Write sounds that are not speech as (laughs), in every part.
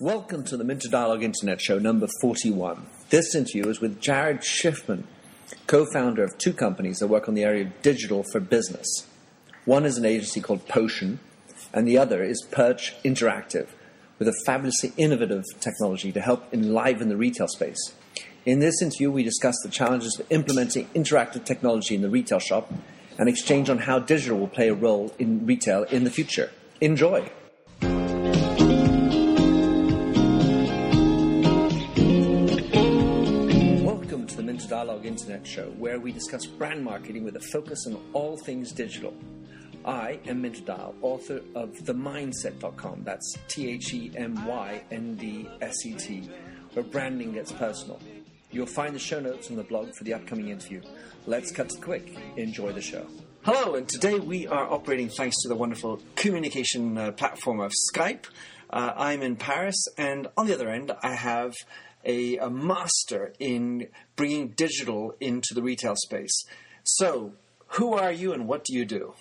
Welcome to the Minter Dialogue Internet Show number 41. This interview is with Jared Schiffman, co founder of two companies that work on the area of digital for business. One is an agency called Potion, and the other is Perch Interactive, with a fabulously innovative technology to help enliven the retail space. In this interview, we discuss the challenges of implementing interactive technology in the retail shop and exchange on how digital will play a role in retail in the future. Enjoy! Dialogue Internet Show, where we discuss brand marketing with a focus on all things digital. I am Minter Dial, author of TheMyndset.com. That's T H E M Y N D S E T, where branding gets personal. You'll find the show notes on the blog for the upcoming interview. Let's cut to the quick. Enjoy the show. Hello, and today we are operating thanks to the wonderful communication uh, platform of Skype. Uh, I'm in Paris, and on the other end, I have a, a master in bringing digital into the retail space. So, who are you and what do you do?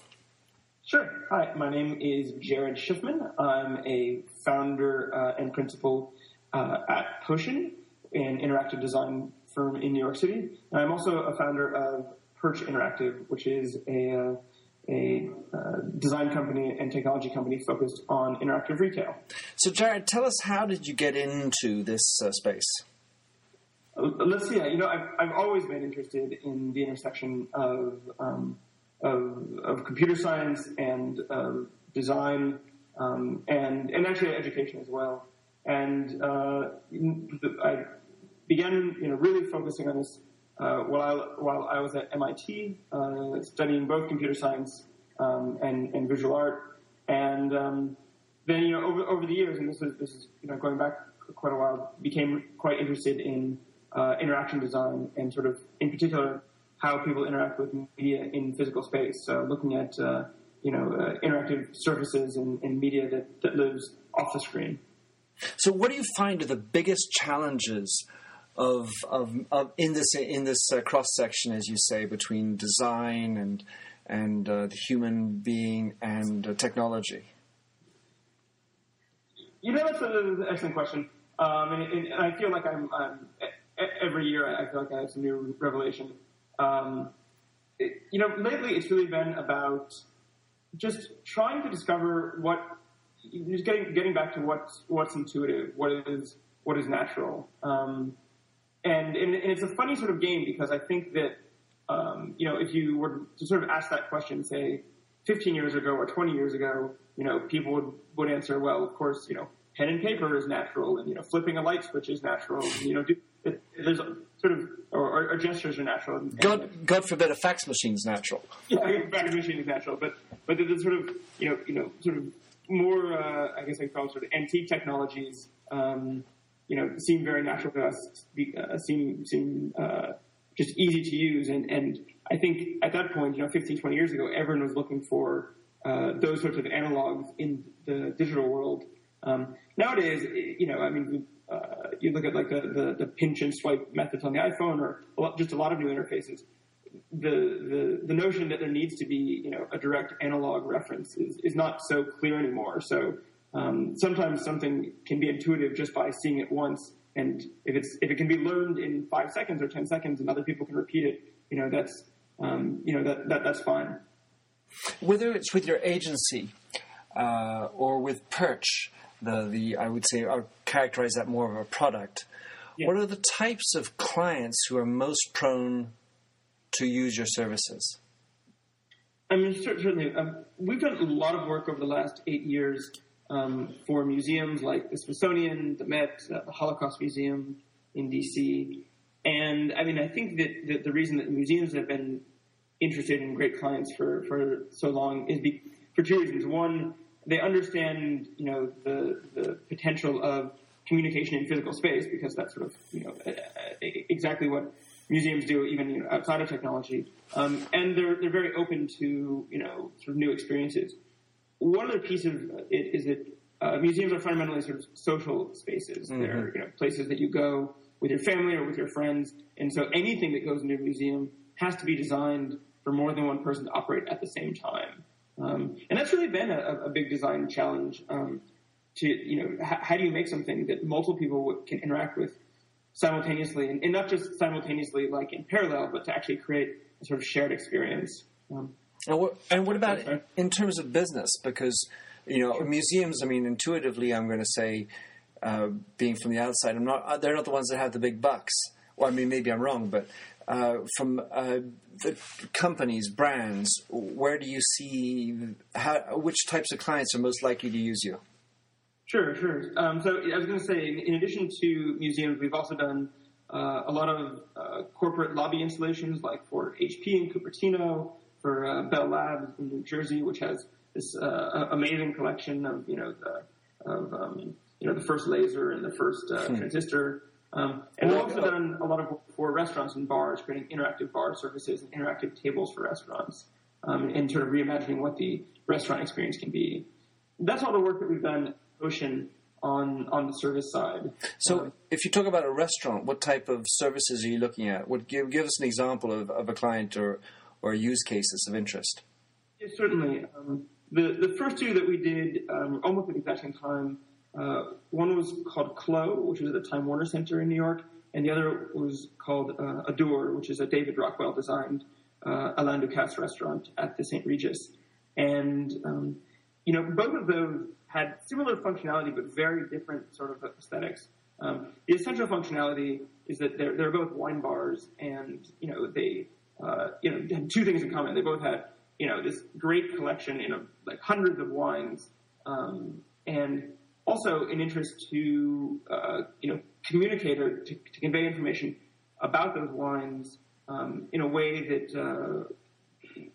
Sure. Hi, my name is Jared Schiffman. I'm a founder uh, and principal uh, at Potion, an interactive design firm in New York City. And I'm also a founder of Perch Interactive, which is a, uh, a uh, design company and technology company focused on interactive retail. So, Jared, tell us how did you get into this uh, space? Uh, Let's see. You know, I've, I've always been interested in the intersection of um, of, of computer science and um, design, um, and and actually education as well. And uh, I began, you know, really focusing on this uh, while I while I was at MIT, uh, studying both computer science um, and and visual art. And um, then, you know, over over the years, and this is this is you know going back quite a while, became quite interested in uh, interaction design and sort of, in particular, how people interact with media in physical space. So looking at uh, you know uh, interactive surfaces and, and media that, that lives off the screen. So, what do you find are the biggest challenges of, of, of in this in this uh, cross section, as you say, between design and and uh, the human being and uh, technology? You know, that's an excellent question, um, and, and, I feel like I'm, I'm every year I feel like I have some new revelation. Um, it, you know, lately it's really been about just trying to discover what, just getting getting back to what's what's intuitive, what is what is natural, um, and, and, and it's a funny sort of game because I think that um, you know if you were to sort of ask that question, say 15 years ago or 20 years ago, you know people would would answer, well, of course, you know pen and paper is natural, and you know flipping a light switch is natural, and, you know do, it, there's sort of or, or, gestures are natural. And, God, God forbid a fax machine is natural. (laughs) Yeah, a fax machine is natural, but but there's sort of you know you know sort of more uh, I guess I call it sort of antique technologies. Um, you know, seem very natural to us. Uh, seem seem uh, just easy to use, and and I think at that point, you know, 15, 20 years ago, everyone was looking for uh, those sorts of analogs in the digital world. Um, nowadays, you know, I mean, uh, you look at like the, the, the, pinch and swipe methods on the iPhone or a lot, just a lot of new interfaces. The, the, the notion that there needs to be, you know, a direct analog reference is, is not so clear anymore. So, um, sometimes something can be intuitive just by seeing it once. And if it's, if it can be learned in five seconds or 10 seconds and other people can repeat it, you know, that's, um, you know, that, that, that's fine. Whether it's with your agency, uh, or with Perch, the the I would say I would characterize that more of a product. Yeah. What are the types of clients who are most prone to use your services? I mean, certainly, um, we've done a lot of work over the last eight years um, for museums like the Smithsonian, the Met, uh, the Holocaust Museum in DC, and I mean, I think that, that the reason that museums have been interested in great clients for, for so long is be, for two reasons. One, they understand, you know, the, the potential of communication in physical space because that's sort of, you know, exactly what museums do even you know, outside of technology. Um, and they're, they're very open to, you know, sort of new experiences. One other piece of it is that uh, museums are fundamentally sort of social spaces. Mm-hmm. They're, you know, places that you go with your family or with your friends. And so anything that goes into a museum has to be designed for more than one person to operate at the same time. Um, and that's really been a, a, big design challenge. Um, to you know h- how do you make something that multiple people can interact with simultaneously, and, and, not just simultaneously like in parallel, but to actually create a sort of shared experience. Um, and, what, and what about in terms of business? Because you know museums. I mean, intuitively, I'm going to say, uh, being from the outside, I'm not. They're not the ones that have the big bucks. Well, I mean, maybe I'm wrong, but uh, from uh, the companies, brands, where do you see how, which types of clients are most likely to use you? Sure, sure. Um, so I was going to say, in, addition to museums, we've also done uh, a lot of uh, corporate lobby installations, like for HP in Cupertino, for uh, Bell Labs in New Jersey, which has this uh, amazing collection of you know the, of um, you know the first laser and the first uh, hmm. transistor. Um, and we've also done a lot of work for restaurants and bars, creating interactive bar services and interactive tables for restaurants, um, and sort of reimagining what the restaurant experience can be. That's all the work that we've done Potion on on the service side. So, um, if you talk about a restaurant, what type of services are you looking at? What give give us an example of, of a client or or use cases of interest? Yes, certainly. Um, the the first two that we did um, almost at the exact same time. Uh, one was called Clo, which was at the Time Warner Center in New York, and the other was called uh, Adour, which is a David Rockwell designed uh, Alain Ducasse restaurant at the St. Regis. And um, you know, both of those had similar functionality but very different sort of aesthetics. Um, the essential functionality is that they're, they're both wine bars, and you know they uh, you know had two things in common. They both had you know this great collection, you know, like hundreds of wines, um, and also an interest to uh, you know communicate or to, to, convey information about those wines um, in a way that uh,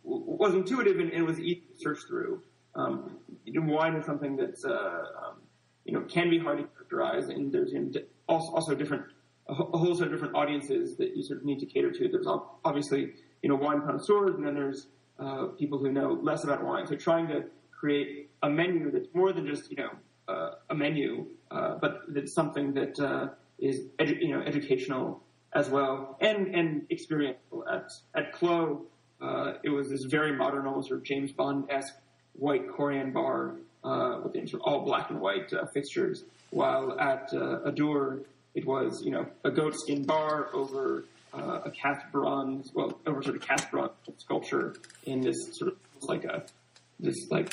was intuitive and, and was easy to search through. Um, wine is something that's uh, um, you know can be hard to characterize, and there's you know, also different a whole set of different audiences that you sort of need to cater to. There's obviously you know wine connoisseurs, and then there's uh, people who know less about wine. So trying to create a menu that's more than just you know uh, a menu, uh, but that's something that uh, is edu- you know educational as well and and experiential. At at Clo, uh, it was this very modern, almost sort of James Bond esque white Corian bar uh, with all black and white fixtures, while at Adour it was you know a goatskin bar over uh, a cast bronze, well over sort of cast bronze sculpture in this sort of like a this like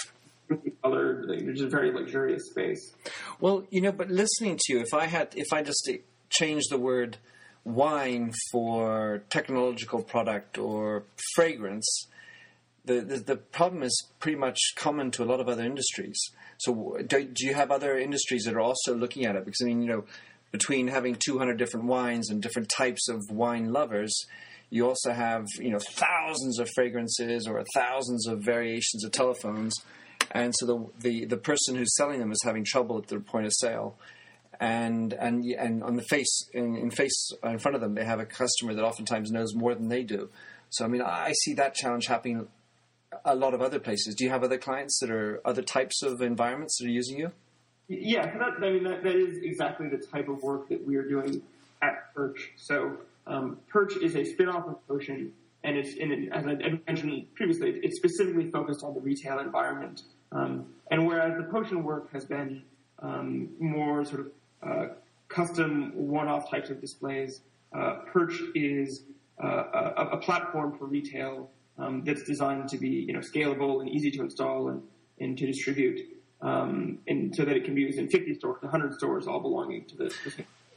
colored, like, just a very luxurious space. Well, you know, but listening to you, if I had, if I just changed the word wine for technological product or fragrance, the, the, the problem is pretty much common to a lot of other industries. So, do, do you have other industries that are also looking at it? Because I mean, you know, between having 200 different wines and different types of wine lovers, you also have you know thousands of fragrances or thousands of variations of telephones, and so the the, the person who's selling them is having trouble at the point of sale. And and and on the face in, in face in front of them, they have a customer that oftentimes knows more than they do. So I mean, I see that challenge happening a lot of other places. Do you have other clients that are other types of environments that are using you? Yeah, that, I mean that, that is exactly the type of work that we are doing at Perch. So um, Perch is a spin-off of Potion, and it's as I mentioned previously, it's specifically focused on the retail environment. Um, and whereas the Potion work has been um, more sort of uh, custom one-off types of displays, uh, Perch is uh, a, a, platform for retail um, that's designed to be you know scalable and easy to install and, and to distribute, um, and so that it can be used in 50 stores, 100 stores, all belonging to the.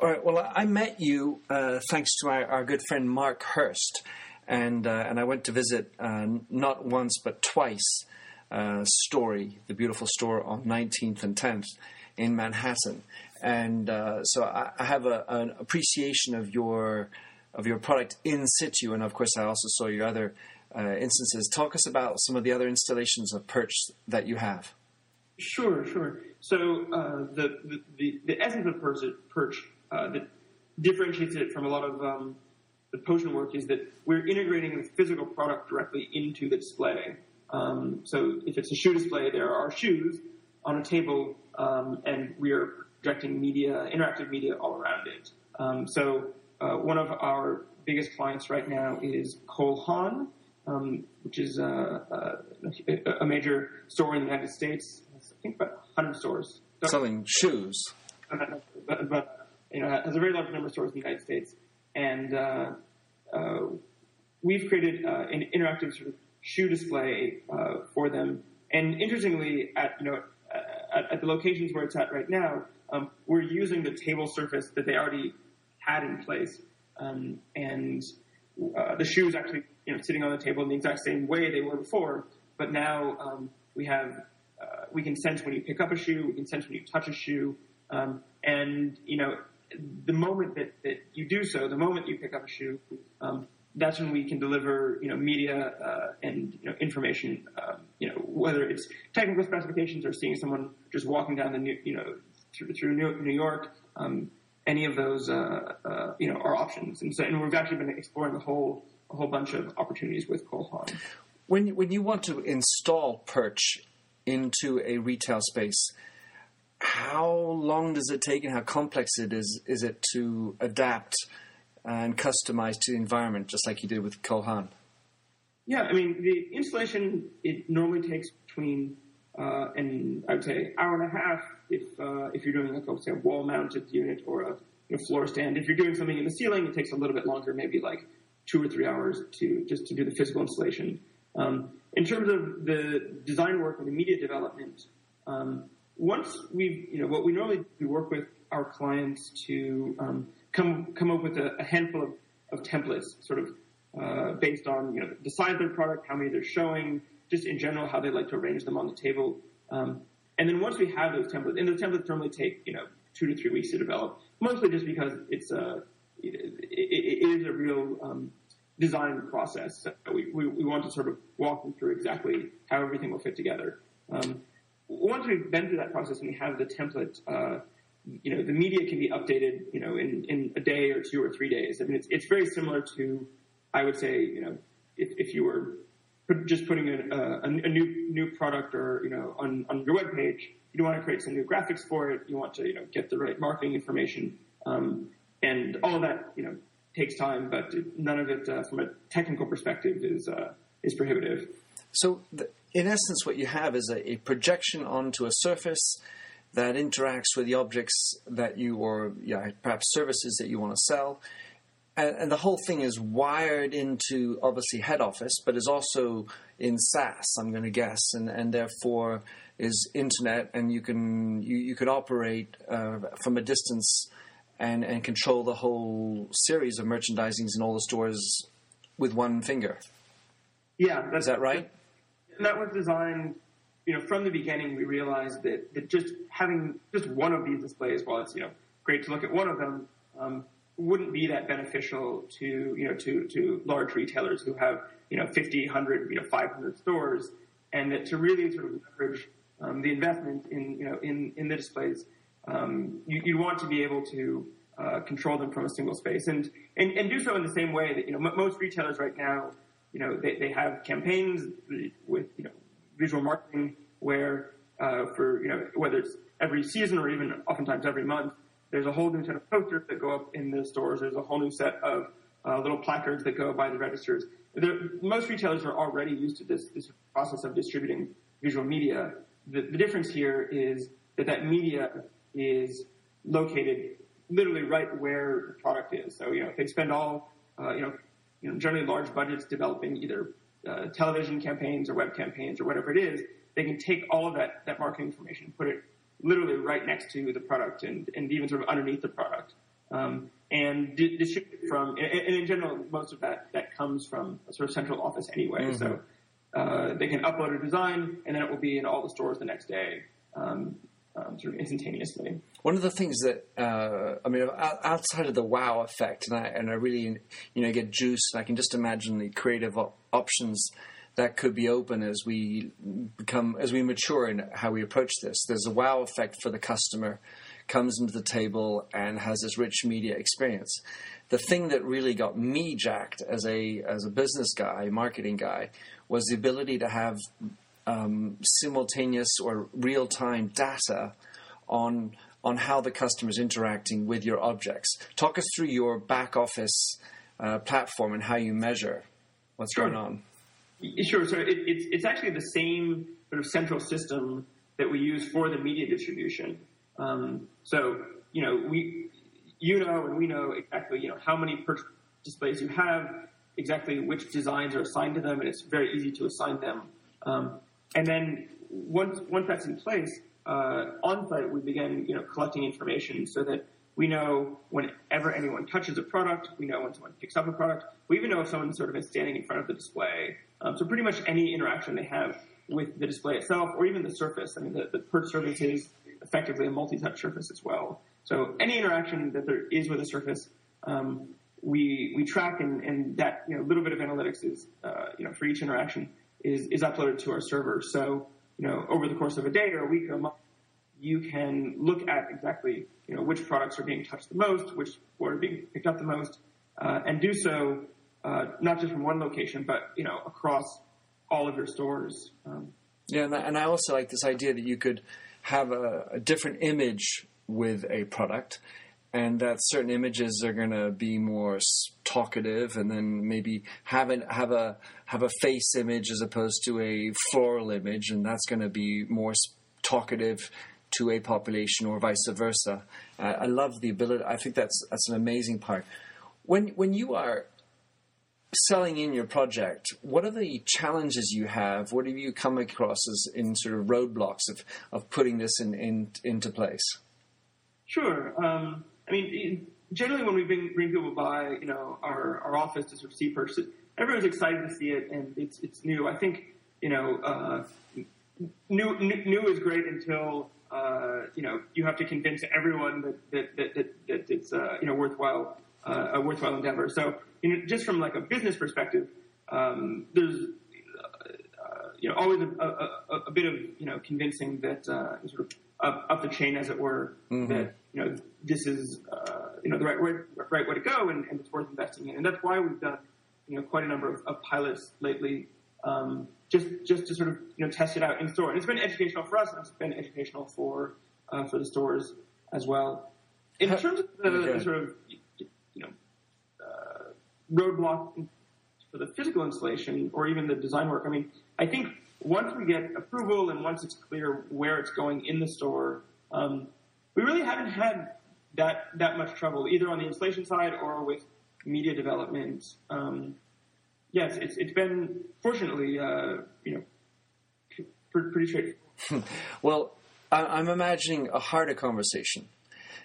All right. Well, I met you uh, thanks to our, our, good friend Mark Hurst, and uh, and I went to visit uh, not once but twice. Uh, Story, the beautiful store on 19th and 10th in Manhattan, and uh, so I, I have a, an appreciation of your of your product in situ, and of course I also saw your other uh, instances. Talk us about some of the other installations of Perch that you have. Sure, sure. So uh, the, the, the, essence of Perch, Perch uh, that differentiates it from a lot of um, the potion work is that we're integrating the physical product directly into the display. Um, so if it's a shoe display, there are shoes on a table, um, and we are projecting media, interactive media all around it. Um, so uh, one of our biggest clients right now is Cole Haan, um, which is a, a, a, major store in the United States. Think about 100 stores So- Selling shoes. but, but you know, has a very large number of stores in the United States, and uh, uh, we've created uh, an interactive sort of shoe display uh, for them. And interestingly, at you know, at, at the locations where it's at right now, um, we're using the table surface that they already had in place, um, and uh, the shoes actually you know sitting on the table in the exact same way they were before. But now um, we have we can sense when you pick up a shoe, we can sense when you touch a shoe, um, and you know the moment that, that you do so, the moment you pick up a shoe, um, that's when we can deliver you know media uh, and you know information. Um, you know whether it's technical specifications or seeing someone just walking down the new, you know through, through New York. Um, any of those uh, uh, you know are options, and so and we've actually been exploring a whole a whole bunch of opportunities with Cole Haan. When when you want to install Perch into a retail space, how long does it take and how complex it is is it to adapt and customize to the environment, just like you did with Cole Haan? Yeah, I mean the installation it normally takes between uh, and I would say hour and a half if uh, if you're doing like a say a wall mounted unit or a floor stand. If you're doing something in the ceiling, it takes a little bit longer, maybe like two or three hours to just to do the physical installation. Um, in terms of the design work and the media development, um, once we you know what we normally we work with our clients to um, come come up with a, a handful of, of templates, sort of uh, based on you know the size of their product, how many they're showing, just in general how they like to arrange them on the table. Um, and then once we have those templates, and the templates normally take you know two to three weeks to develop, mostly just because it's a it, it, it is a real um, design process. So we, we, we want to sort of walk them through exactly how everything will fit together. Um, once we've been through that process and we have the template, uh, you know, the media can be updated, you know, in, in a day or two or three days. I mean, it's, it's very similar to, I would say, you know, if, if you were just putting a, a, a new new product or you know on, on your web page, you want to create some new graphics for it. You want to you know get the right marketing information, um, and all of that you know takes time, but none of it uh, from a technical perspective is uh, is prohibitive. So, in essence, what you have is a, a, projection onto a surface that interacts with the objects that you, or yeah, perhaps services that you want to sell. And, and, the whole thing is wired into obviously head office, but is also in SaaS, I'm going to guess, and, and therefore is internet, and you can you, you can operate uh, from a distance and, and control the whole series of merchandisings in all the stores with one finger. Yeah, is that right? that was designed, you know, from the beginning. We realized that, that just having just one of these displays, while it's you know great to look at one of them, um, wouldn't be that beneficial to you know to to large retailers who have you know 50, 100, you know 500 stores, and that to really sort of leverage um, the investment in you know in in the displays, um, you, you want to be able to uh, control them from a single space and, and and do so in the same way that you know m- most retailers right now you know, they, they have campaigns with, you know, visual marketing where, uh, for, you know, whether it's every season or even oftentimes every month, there's a whole new set of posters that go up in the stores. There's a whole new set of uh, little placards that go by the registers. Most retailers are already used to this, this process of distributing visual media. The, the difference here is that that media is located literally right where the product is. So, you know, if they spend all, uh, you know, you know, generally large budgets developing either uh, television campaigns or web campaigns or whatever it is, they can take all of that, that marketing information and put it literally right next to the product and, and even sort of underneath the product. Um, and distribute from, and, and, in general, most of that, that comes from a sort of central office anyway. Mm-hmm. So uh, they can upload a design and then it will be in all the stores the next day. Um, um, sort of instantaneously. One of the things that uh, I mean, outside of the wow effect, and I and I really you know get juice, and I can just imagine the creative op- options that could be open as we become as we mature in how we approach this. There's a wow effect for the customer, comes into the table and has this rich media experience. The thing that really got me jacked as a as a business guy, marketing guy, was the ability to have um, simultaneous or real time data on on how the customer is interacting with your objects. Talk us through your back office uh, platform and how you measure what's sure. going on. Sure. So it, it's it's actually the same sort of central system that we use for the media distribution. Um, so you know we you know and we know exactly you know how many perch displays you have, exactly which designs are assigned to them, and it's very easy to assign them. Um, and then once once that's in place, uh, on site we begin you know collecting information so that we know whenever anyone touches a product, we know when someone picks up a product. We even know if someone sort of is standing in front of the display. Um, so pretty much any interaction they have with the display itself or even the surface. I mean, the, the perch surface is effectively a multi-touch surface as well. So any interaction that there is with a surface, um, we we track, and, and that you know little bit of analytics is uh, you know for each interaction is is uploaded to our server. So you know over the course of a day or a week or a month, you can look at exactly you know which products are being touched the most, which are being picked up the most, uh, and do so uh, not just from one location, but you know across all of your stores. Um, yeah, and I, and I, also like this idea that you could have a, a different image with a product, and that certain images are going to be more talkative, and then maybe have an, have a have a face image as opposed to a floral image, and that's going to be more talkative to a population, or vice versa. I love the ability. I think that's that's an amazing part. When when you are selling in your project, what are the challenges you have? What have you come across as in sort of roadblocks of, of putting this in, in into place? Sure. Um, I mean, generally when we bring, bring people by, you know, our, our office to sort of see purchases, everyone's excited to see it and it's, it's new. I think, you know, uh, new, new, new is great until, uh, you know, you have to convince everyone that, that, that, that, that it's, uh, you know, worthwhile, uh, a worthwhile endeavor. So, you know, just from like a business perspective, um, there's uh, you know always a, a, a, bit of you know convincing that uh, sort of up, up, the chain, as it were, mm-hmm. that you know this is uh, you know the right way, right way to go, and, and, it's worth investing in, and that's why we've done you know quite a number of, of pilots lately, um, just just to sort of you know test it out in store, and it's been educational for us, and it's been educational for uh, for the stores as well. In terms of the, the sort of you know roadblock for the physical installation or even the design work. I mean, I think once we get approval and once it's clear where it's going in the store, um, we really haven't had that that much trouble either on the installation side or with media development. Um, yes, it's it's been fortunately uh, you know pretty straightforward. (laughs) well, I'm imagining a harder conversation,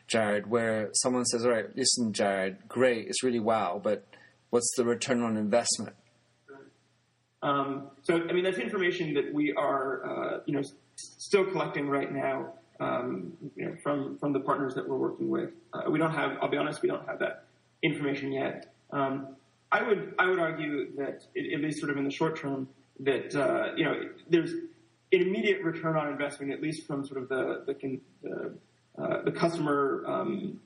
Jared, where someone says, "All right, listen, Jared, great, it's really wow, but." what's the return on investment? Um, so, I mean, that's information that we are, uh, you know, s- still collecting right now, um, you know, from from the partners that we're working with. Uh, we don't have, I'll be honest, we don't have that information yet. Um, I would I would argue that at least sort of in the short term that uh, you know there's an immediate return on investment at least from sort of the the the, uh, the customer um,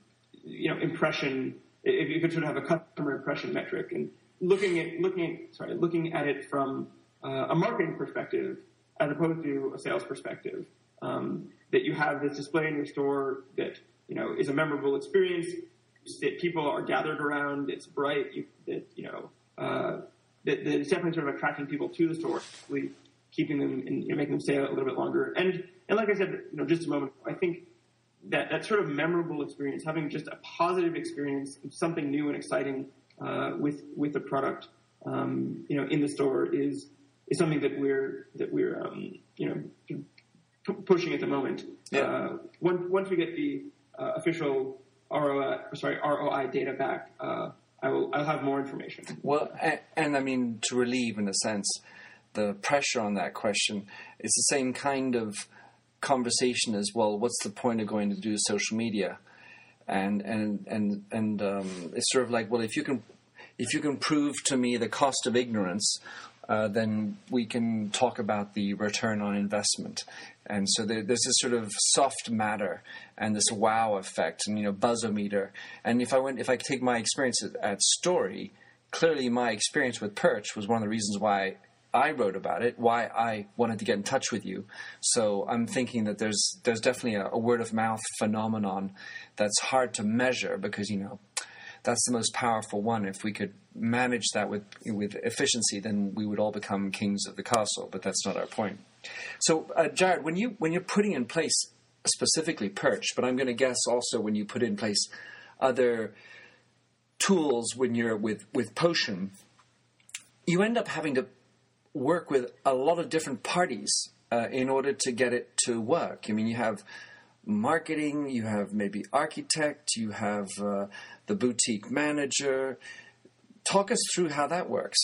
you know impression if you could sort of have a customer impression metric and looking at looking at, sorry looking at it from uh, a marketing perspective as opposed to a sales perspective. Um, that you have this display in your store that you know is a memorable experience that people are gathered around. It's bright. You, that you know uh, that, that it's definitely sort of attracting people to the store, keeping them and you know, making them stay a little bit longer. And and like I said, you know, just a moment, I think that, that sort of memorable experience, having just a positive experience, something new and exciting uh, with with the product, um, you know, in the store is is something that we're that we're um, you know p- pushing at the moment. Yeah. Uh, once once we get the uh, official ROI sorry ROI data back, uh, I will I'll have more information. Well, and, and I mean to relieve in a sense the pressure on that question, it's the same kind of conversation as well. What's the point of going to do social media? And and and and um, it's sort of like, well, if you can if you can prove to me the cost of ignorance, uh, then we can talk about the return on investment. And so there, there's this sort of soft matter and this wow effect, and you know, buzzometer. And if I went, if I take my experience at, at Story, clearly my experience with Perch was one of the reasons why I wrote about it, why I wanted to get in touch with you. So I'm thinking that there's there's definitely a, a word of mouth phenomenon that's hard to measure because you know that's the most powerful one. If we could manage that with with efficiency, then we would all become kings of the castle. But that's not our point. So, uh, Jared, when you when you're putting in place specifically Perch, but I'm going to guess also when you put in place other tools when you're with, with Potion, you end up having to work with a lot of different parties uh, in order to get it to work. I mean, you have marketing, you have maybe architect, you have uh, the boutique manager. Talk us through how that works.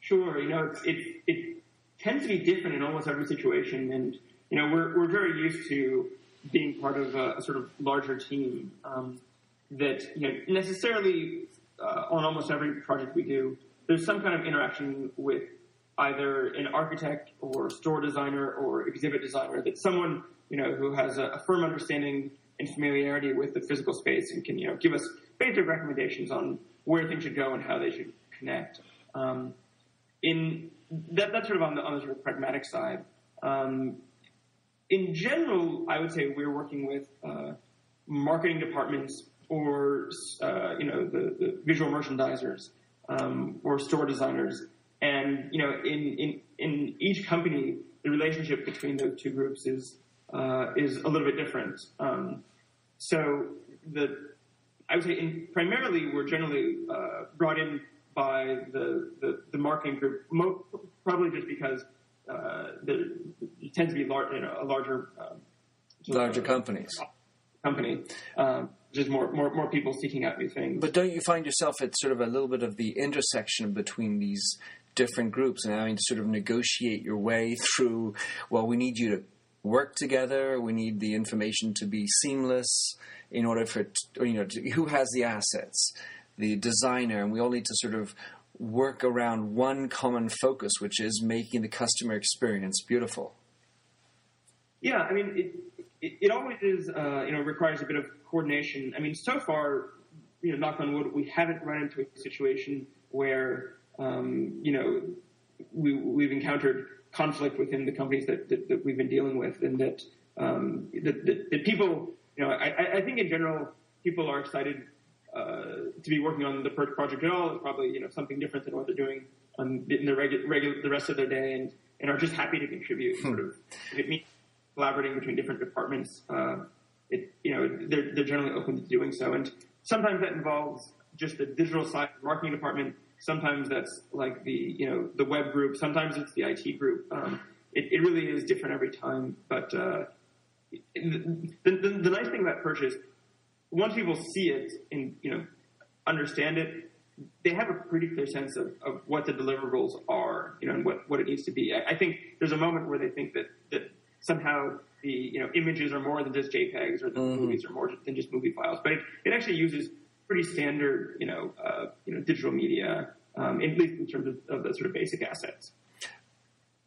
Sure. You know, it, it tends to be different in almost every situation, and you know, we're we're very used to being part of a, a sort of larger team um, that you know necessarily uh, on almost every project we do, there's some kind of interaction with either an architect or store designer or exhibit designer that someone you know who has a, a firm understanding and familiarity with the physical space and can you know give us basic recommendations on where things should go and how they should connect. Um, in that, that's sort of on the, on the sort of pragmatic side. Um, in general, I would say we're working with uh, marketing departments or uh, you know the, the visual merchandisers um, or store designers, and you know in, in in each company, the relationship between those two groups is uh, is a little bit different. Um, so the I would say in, primarily we're generally uh, brought in by the, the, the marketing group, mo- probably just because uh, the, it tends to be lar- you know, a larger um, larger companies company. Um, just more, more more people seeking out new things. But don't you find yourself at sort of a little bit of the intersection between these different groups and having to sort of negotiate your way through? Well, we need you to work together. We need the information to be seamless in order for or, you know who has the assets, the designer, and we all need to sort of work around one common focus, which is making the customer experience beautiful. Yeah, I mean, it, it, it always is, uh, you know, requires a bit of coordination. I mean, so far, you know, knock on wood, we haven't run into a situation where, um, you know, we, we've encountered conflict within the companies that, that, that we've been dealing with, and that, um, that, that, that people, you know, I, I think in general, people are excited uh, to be working on the project at all. It's probably you know something different than what they're doing on, in the regular, regular the rest of their day, and, and are just happy to contribute. Hmm. Sort of, it means collaborating between different departments. Uh, it you know they're they're generally open to doing so, and sometimes that involves just the digital side, the marketing department. Sometimes that's like the you know the web group. Sometimes it's the IT group. Um, it, it really is different every time, but. Uh, the, the, the, nice thing about Perch is once people see it and you know understand it, they have a pretty clear sense of, of what the deliverables are, you know, and what, what it needs to be. I, I think there's a moment where they think that that somehow the you know images are more than just JPEGs or the mm-hmm. movies are more than just movie files, but it, it actually uses pretty standard you know uh, you know digital media, um, at least in terms of, of the sort of basic assets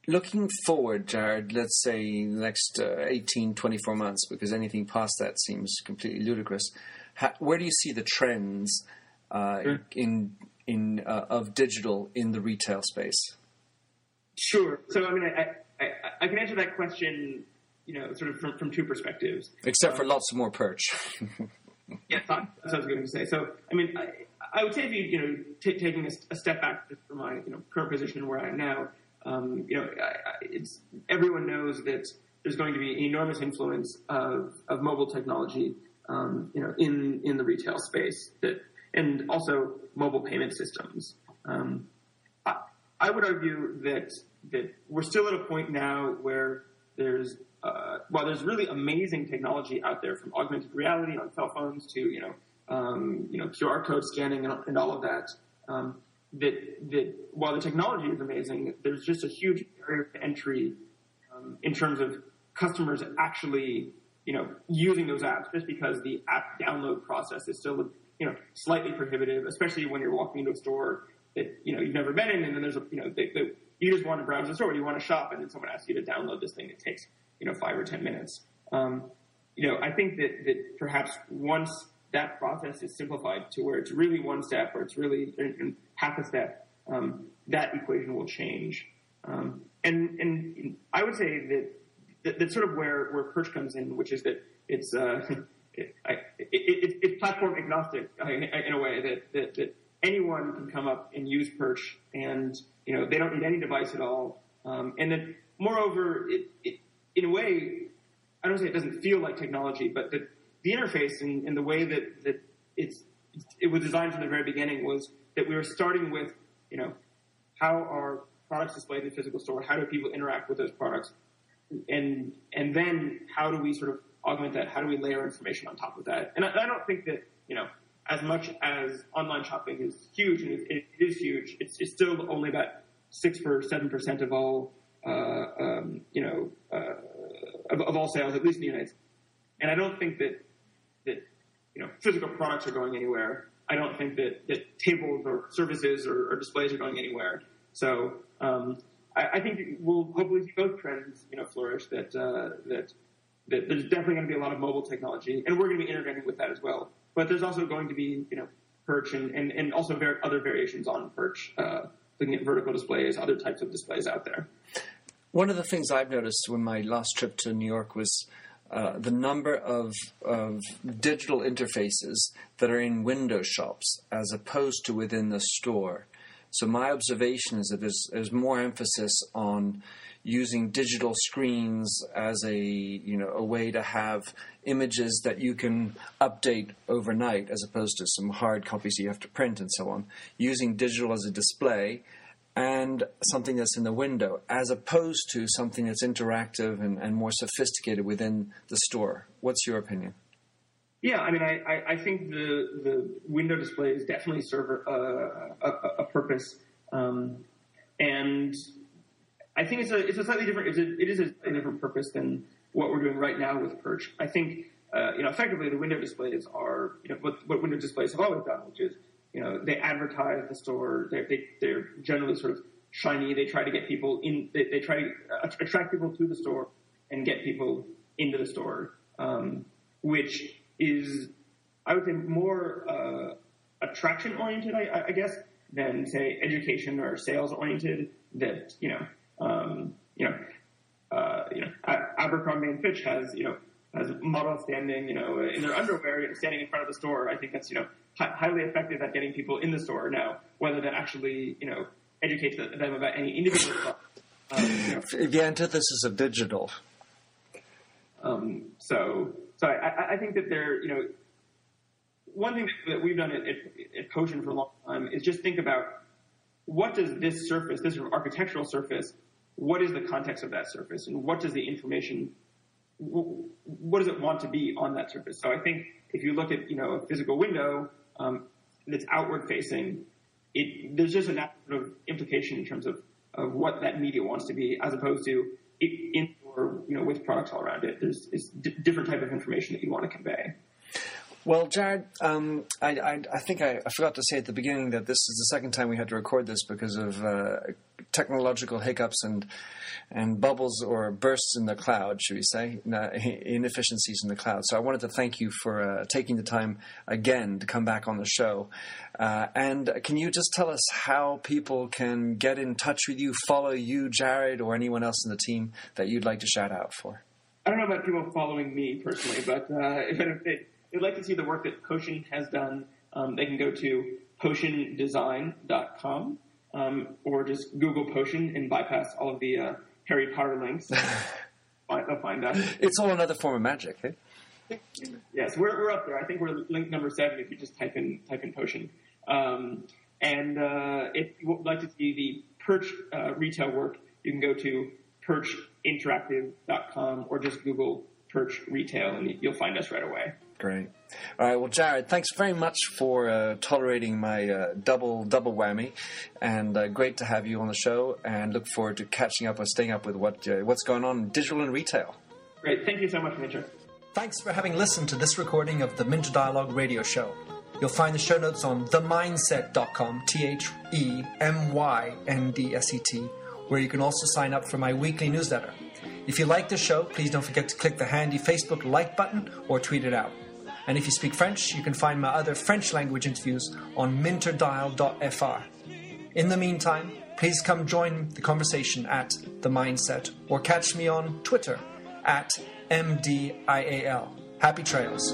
looking forward, Jared, let's say next uh, 18, 24 months, because anything past that seems completely ludicrous, how, where do you see the trends uh, sure. in in uh, of digital in the retail space? Sure. So, I mean, I, I, I, can answer that question, you know, sort of from, from two perspectives. Except for um, lots more perch. (laughs) yeah, that's what I was going to say. So, I mean, I, I would say if you, you know, t- taking a, a, step back from my, you know, current position where I am now, um, you know, it's everyone knows that there's going to be an enormous influence of, of mobile technology, um, you know, in in the retail space that, and also mobile payment systems. Um, I, I, would argue that that we're still at a point now where there's uh, while there's really amazing technology out there from augmented reality on cell phones to you know um, you know QR code scanning and, and all of that. Um, that that while the technology is amazing, there's just a huge barrier to entry um, in terms of customers actually, you know, using those apps. Just because the app download process is still, you know, slightly prohibitive, especially when you're walking into a store that you know you've never been in, and then there's a, you know, they, they, you just want to browse the store, you want to shop, and then someone asks you to download this thing. It takes you know five or ten minutes. Um, you know, I think that that perhaps once that process is simplified to where it's really one step or it's really half a step, um, that equation will change. Um, and and I would say that, that that's sort of where where Perch comes in, which is that it's uh, (laughs) it, it, it, it's platform agnostic in a way that, that that anyone can come up and use Perch, and you know they don't need any device at all. Um, and then moreover, it, in a way, I don't say it doesn't feel like technology, but the, the interface and, and the way that, that it's, it was designed from the very beginning was that we were starting with, you know, how are products displayed in the physical store? How do people interact with those products? And, and then how do we sort of augment that? How do we layer information on top of that? And I, I don't think that, you know, as much as online shopping is huge, and it, it is huge, it's, it's still only about six or seven percent of all, um, you know, uh, of, of, all sales, at least in the United States. And I don't think that that you know physical products are going anywhere. I don't think that, that tables or services or, or displays are going anywhere. So um, I, I, think we'll hopefully see both trends, you know, flourish. That uh, that that there's definitely going to be a lot of mobile technology, and we're going to be integrating with that as well. But there's also going to be, you know, perch and, and, and also ver- other variations on perch, uh, looking at vertical displays, other types of displays out there. One of the things I've noticed when my last trip to New York was uh, the number of, of digital interfaces that are in window shops as opposed to within the store. So my observation is that there's, there's more emphasis on using digital screens as a you know a way to have images that you can update overnight as opposed to some hard copies you have to print and so on using digital as a display and something that's in the window as opposed to something that's interactive and, and more sophisticated within the store. What's your opinion? Yeah, I mean, I, I think the the window displays definitely serve a, a, a purpose, um, and I think it's a it's a slightly different it's a, it is a, a different purpose than what we're doing right now with Perch. I think uh, you know effectively the window displays are you know what, what window displays have always done, which is you know they advertise the store. They're, they, they're generally sort of shiny. They try to get people in. They, they try to attract people to the store and get people into the store, um, which is I would say more uh, attraction oriented, I, I guess, than say education or sales oriented. That you know um, you know, uh, you know, Abercrombie and Fitch has, you know, has models standing, you know, in their underwear, standing in front of the store. I think that's, you know, highly effective at getting people in the store. Now, whether that actually, you know, educates them about any individual um, you know. The antithesis of digital. Um, so, so I, I, think that there, you know, one thing that we've done at, at, at Potion for a long time is just think about what does this surface, this architectural surface, what is the context of that surface and what does the information what does it want to be on that surface? So I think if you look at you know a physical window um, that's outward facing, it, there's just a natural implication in terms of, of what that media wants to be, as opposed to in or you know with products all around it. There's it's d- different type of information that you want to convey. Well, Jared, um, I, I, I, think I, I, forgot to say at the beginning that this is the second time we had to record this because of uh, technological hiccups and and bubbles or bursts in the cloud, should we say, inefficiencies in the cloud. So I wanted to thank you for uh, taking the time again to come back on the show. Uh, and can you just tell us how people can get in touch with you, follow you, Jared, or anyone else in the team that you'd like to shout out for? I don't know about people following me personally, but uh, if, it, they'd like to see the work that Potion has done, um, they can go to potiondesign.com um, or just Google Potion and bypass all of the uh, Harry Potter links. (laughs) They'll find us. It's all another form of magic, eh? yes, we're, we're up there. I think we're link number seven if you just type in type in potion. Um, and uh, if you would like to see the Perch uh, retail work, you can go to perchinteractive.com or just Google Perch retail, and you'll find us right away. Great. All right. Well, Jared, thanks very much for uh, tolerating my uh, double double whammy, and uh, great to have you on the show. And look forward to catching up and staying up with what uh, what's going on in digital and retail. Great. Thank you so much, Minter. Thanks for having listened to this recording of the Minter Dialogue radio show. You'll find the show notes on themyndset.com, T H E M Y N D S E T, where you can also sign up for my weekly newsletter. If you like the show, please don't forget to click the handy Facebook like button or tweet it out. And if you speak French, you can find my other French language interviews on minterdial.fr. In the meantime, please come join the conversation at The Mindset or catch me on Twitter at MDIAL. Happy trails.